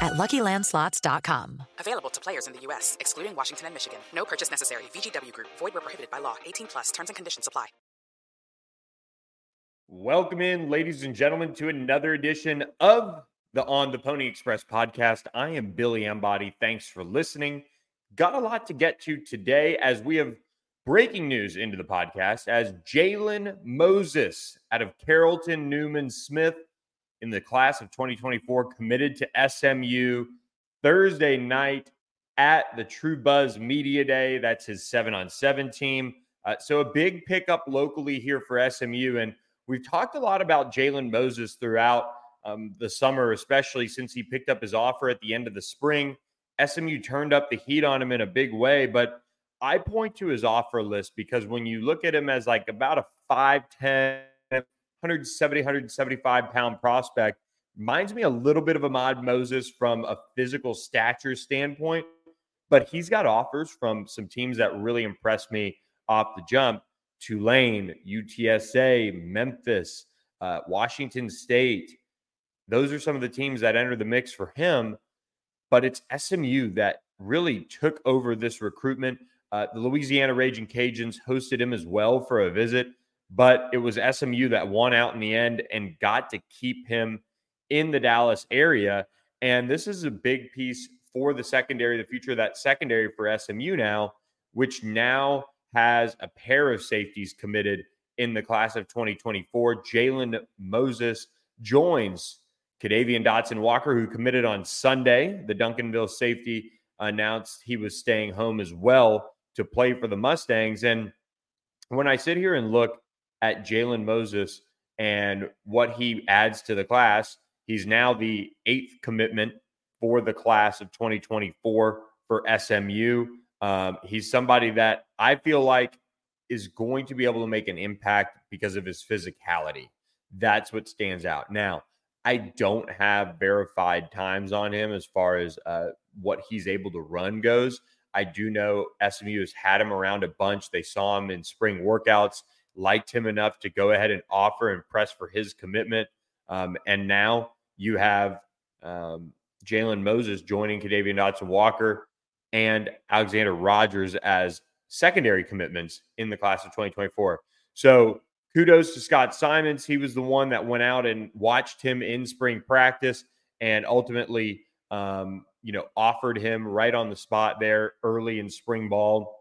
at LuckyLandSlots.com. Available to players in the U.S., excluding Washington and Michigan. No purchase necessary. VGW Group. Void where prohibited by law. 18 plus. Terms and conditions apply. Welcome in, ladies and gentlemen, to another edition of the On the Pony Express podcast. I am Billy Embody. Thanks for listening. Got a lot to get to today as we have breaking news into the podcast as Jaylen Moses out of Carrollton Newman Smith in the class of 2024 committed to SMU Thursday night at the True Buzz Media Day. That's his seven on seven team. Uh, so a big pickup locally here for SMU. And we've talked a lot about Jaylen Moses throughout um, the summer, especially since he picked up his offer at the end of the spring. SMU turned up the heat on him in a big way, but I point to his offer list because when you look at him as like about a 5'10, 170, 175 pound prospect, reminds me a little bit of Ahmad Moses from a physical stature standpoint, but he's got offers from some teams that really impressed me off the jump. Tulane, UTSA, Memphis, uh, Washington State. Those are some of the teams that enter the mix for him but it's SMU that really took over this recruitment. Uh, the Louisiana Raging Cajuns hosted him as well for a visit, but it was SMU that won out in the end and got to keep him in the Dallas area. And this is a big piece for the secondary, the future of that secondary for SMU now, which now has a pair of safeties committed in the class of 2024. Jaylen Moses joins Kadavian Dotson Walker, who committed on Sunday, the Duncanville safety announced he was staying home as well to play for the Mustangs. And when I sit here and look at Jaylen Moses and what he adds to the class, he's now the eighth commitment for the class of 2024 for SMU. Um, he's somebody that I feel like is going to be able to make an impact because of his physicality. That's what stands out. Now, I don't have verified times on him as far as uh, what he's able to run goes. I do know SMU has had him around a bunch. They saw him in spring workouts, liked him enough to go ahead and offer and press for his commitment. Um, and now you have um, Jaylen Moses joining Kadavian Dotson Walker and Alexander Rogers as secondary commitments in the class of 2024. So kudos to Scott Symons. He was the one that went out and watched him in spring practice and ultimately, um, you know, offered him right on the spot there early in spring ball.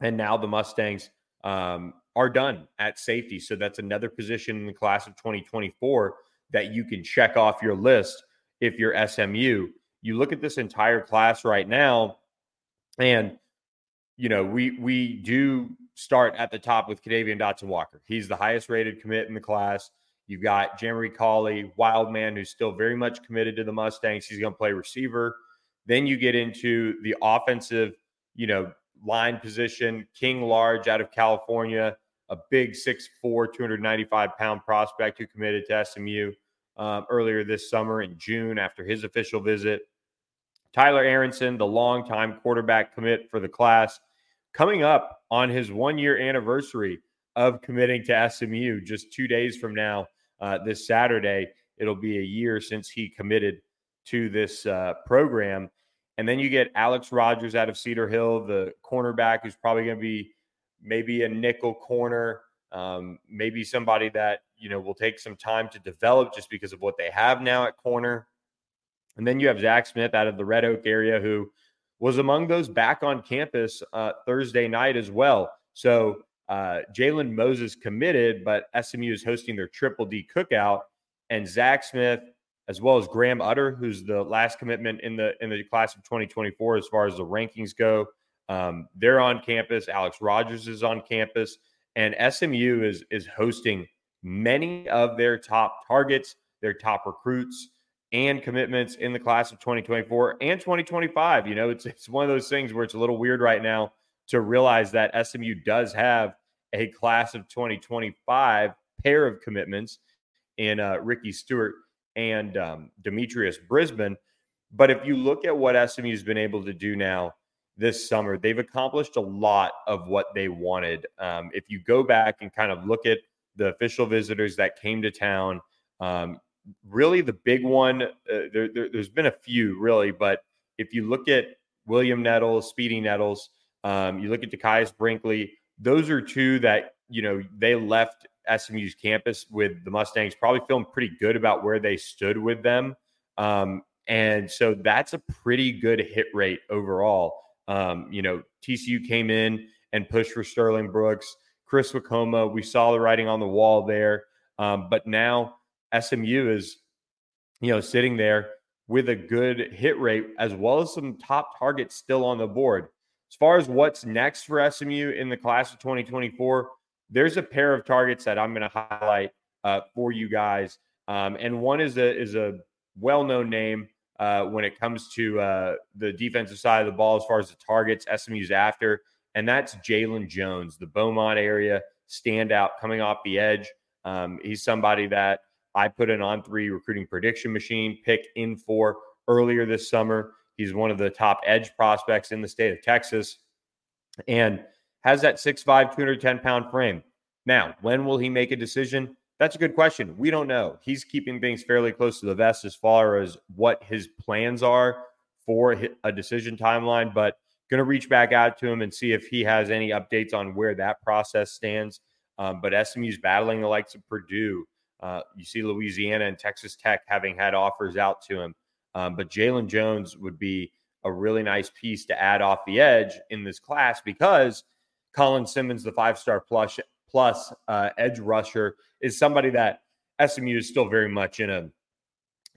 And now the Mustangs um, are done at safety. So that's another position in the class of 2024 that you can check off your list if you're SMU. You look at this entire class right now, and you know we we do start at the top with Kadavian Dotson Walker. He's the highest rated commit in the class. You've got Jeremy Colley, Wildman, who's still very much committed to the Mustangs. He's going to play receiver. Then you get into the offensive, you know, line position. King Large out of California, a big 6'4, 295 pound prospect who committed to SMU um, earlier this summer in June after his official visit. Tyler Aronson, the longtime quarterback commit for the class coming up on his one year anniversary of committing to SMU just two days from now, uh, this Saturday. It'll be a year since he committed to this uh, program. And then you get Alex Rogers out of Cedar Hill, the cornerback who's probably going to be maybe a nickel corner, um, maybe somebody that, you know, will take some time to develop just because of what they have now at corner. And then you have Zach Smith out of the Red Oak area who was among those back on campus uh, Thursday night as well. So uh, Jaylen Moses committed, but SMU is hosting their Triple D cookout, and Zach Smith, as well as Graham Utter, who's the last commitment in the in the class of 2024 as far as the rankings go. Um, they're on campus. Alex Rogers is on campus, and SMU is is hosting many of their top targets, their top recruits and commitments in the class of 2024 and 2025. You know, it's it's one of those things where it's a little weird right now to realize that SMU does have a class of 2025 pair of commitments in uh, Ricky Stewart and um, Demetrius Brisbane. But if you look at what SMU has been able to do now this summer, they've accomplished a lot of what they wanted. Um, if you go back and kind of look at the official visitors that came to town, um, really the big one, uh, there, there, has been a few really, but if you look at William Nettles, Speedy Nettles, um, you look at Dekias Brinkley, those are two that, you know, they left SMU's campus with the Mustangs, probably feeling pretty good about where they stood with them. Um, and so that's a pretty good hit rate overall. Um, you know, TCU came in and pushed for Sterling Brooks, Chris Wickoma. We saw the writing on the wall there. Um, but now SMU is, you know, sitting there with a good hit rate as well as some top targets still on the board. As far as what's next for SMU in the class of 2024, there's a pair of targets that I'm going to highlight uh, for you guys, um, and one is a is a well-known name uh, when it comes to uh, the defensive side of the ball as far as the targets SMU's after, and that's Jalen Jones, the Beaumont area standout coming off the edge. Um, he's somebody that I put an on three recruiting prediction machine pick in for earlier this summer. He's one of the top edge prospects in the state of Texas. And has that 6'5, 210 pound frame. Now, when will he make a decision? That's a good question. We don't know. He's keeping things fairly close to the vest as far as what his plans are for a decision timeline, but going to reach back out to him and see if he has any updates on where that process stands. Um, but SMU's battling the likes of Purdue. Uh, you see Louisiana and Texas Tech having had offers out to him. Um, but Jalen Jones would be a really nice piece to add off the edge in this class because – Colin Simmons, the five star plus plus uh, edge rusher, is somebody that SMU is still very much in a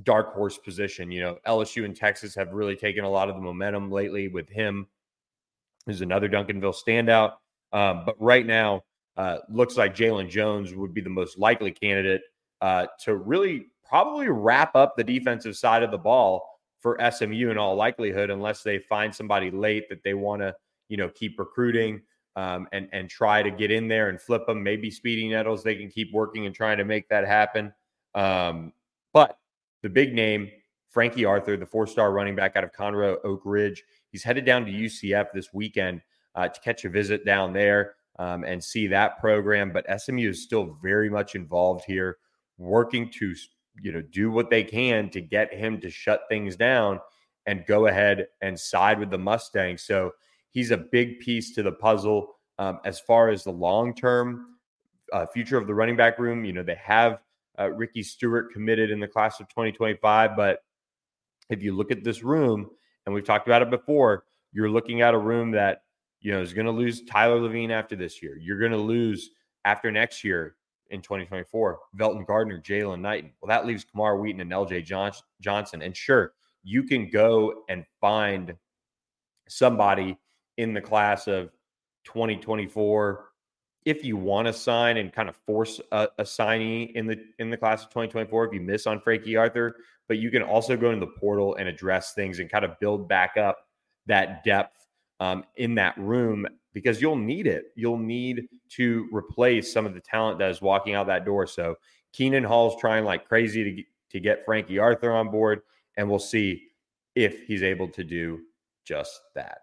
dark horse position. You know, LSU and Texas have really taken a lot of the momentum lately with him. Who's another Duncanville standout. Um, but right now, uh, looks like Jalen Jones would be the most likely candidate uh, to really probably wrap up the defensive side of the ball for SMU in all likelihood, unless they find somebody late that they want to, you know, keep recruiting um, and and try to get in there and flip them. Maybe Speedy Nettles, they can keep working and trying to make that happen. Um, but the big name, Frankie Arthur, the four-star running back out of Conroe Oak Ridge, he's headed down to UCF this weekend uh, to catch a visit down there um, and see that program. But SMU is still very much involved here, working to you know do what they can to get him to shut things down and go ahead and side with the Mustangs. So he's a big piece to the puzzle um, as far as the long term uh, future of the running back room. You know, they have uh, Ricky Stewart committed in the class of 2025, but if you look at this room, and we've talked about it before, you're looking at a room that you know is going to lose Tyler Lavine after this year. You're going to lose after next year in 2024, Velton Gardner, Jalen Knighton. Well, that leaves Camar Wheaton and LJ Johnson. And sure, you can go and find somebody in the class of 2024 if you want to sign and kind of force a, a signee in the in the class of 2024 if you miss on Frankie Arthur, but you can also go into the portal and address things and kind of build back up that depth um, in that room because you'll need it. You'll need to replace some of the talent that is walking out that door. So Keenan Hall's trying like crazy to to get Frankie Arthur on board, and we'll see if he's able to do just that.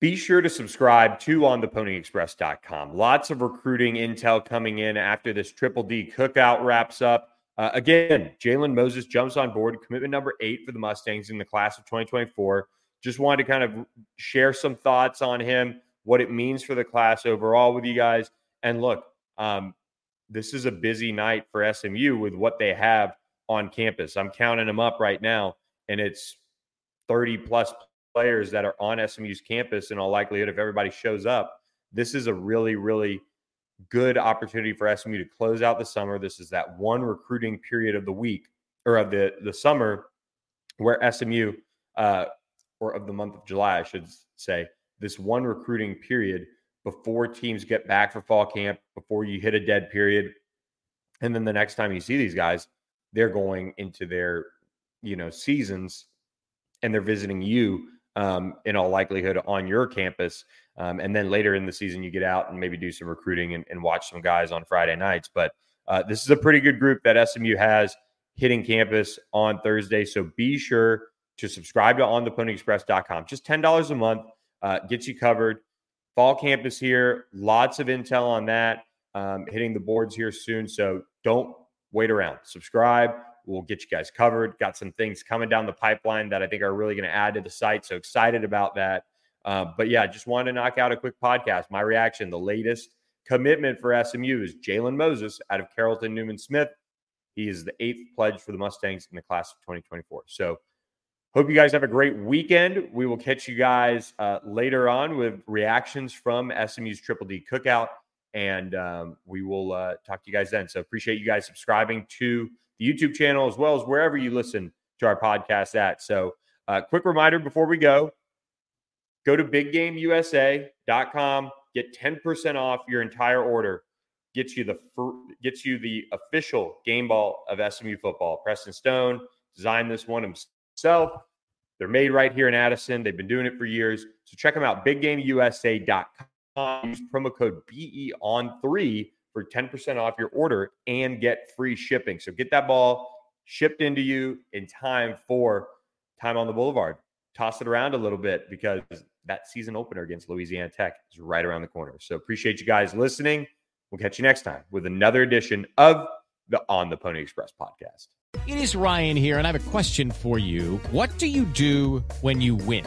Be sure to subscribe to ontheponyexpress.com. Lots of recruiting intel coming in after this Triple D cookout wraps up. Uh, again, Jaylen Moses jumps on board, commitment number eight for the Mustangs in the class of 2024. Just wanted to kind of share some thoughts on him, what it means for the class overall with you guys. And look, um, this is a busy night for SMU with what they have on campus. I'm counting them up right now, and it's 30 plus players that are on SMU's campus in all likelihood if everybody shows up this is a really, really good opportunity for SMU to close out the summer. This is that one recruiting period of the week or of the the summer where SMU uh, or of the month of July, I should say, this one recruiting period before teams get back for fall camp, before you hit a dead period, and then the next time you see these guys, they're going into their you know seasons, and they're visiting you um, in all likelihood on your campus. Um, and then later in the season, you get out and maybe do some recruiting and, and watch some guys on Friday nights. But uh, this is a pretty good group that SMU has hitting campus on Thursday. So be sure to subscribe to ontheponyexpress.com. Just $10 a month uh, gets you covered. Fall campus here, lots of intel on that, um, hitting the boards here soon. So don't wait around. Subscribe. We'll get you guys covered. Got some things coming down the pipeline that I think are really going to add to the site. So excited about that. Uh, but yeah, just wanted to knock out a quick podcast. My reaction the latest commitment for SMU is Jaylen Moses out of Carrollton Newman Smith. He is the eighth pledge for the Mustangs in the class of 2024. So Hope you guys have a great weekend. We will catch you guys uh, later on with reactions from SMU's Triple D Cookout, and um, we will uh, talk to you guys then. So appreciate you guys subscribing to the YouTube channel as well as wherever you listen to our podcast at. So, uh, quick reminder before we go: go to BigGameUSA.com, get ten percent off your entire order. Gets you the gets you the official game ball of SMU football. Preston Stone designed this one himself. They're made right here in Addison. They've been doing it for years. So check them out, biggameusa.com. Use promo code BE on three for 10% off your order and get free shipping. So get that ball shipped into you in time for time on the boulevard. Toss it around a little bit because that season opener against Louisiana Tech is right around the corner. So appreciate you guys listening. We'll catch you next time with another edition of the On the Pony Express podcast. It is Ryan here, and I have a question for you. What do you do when you win?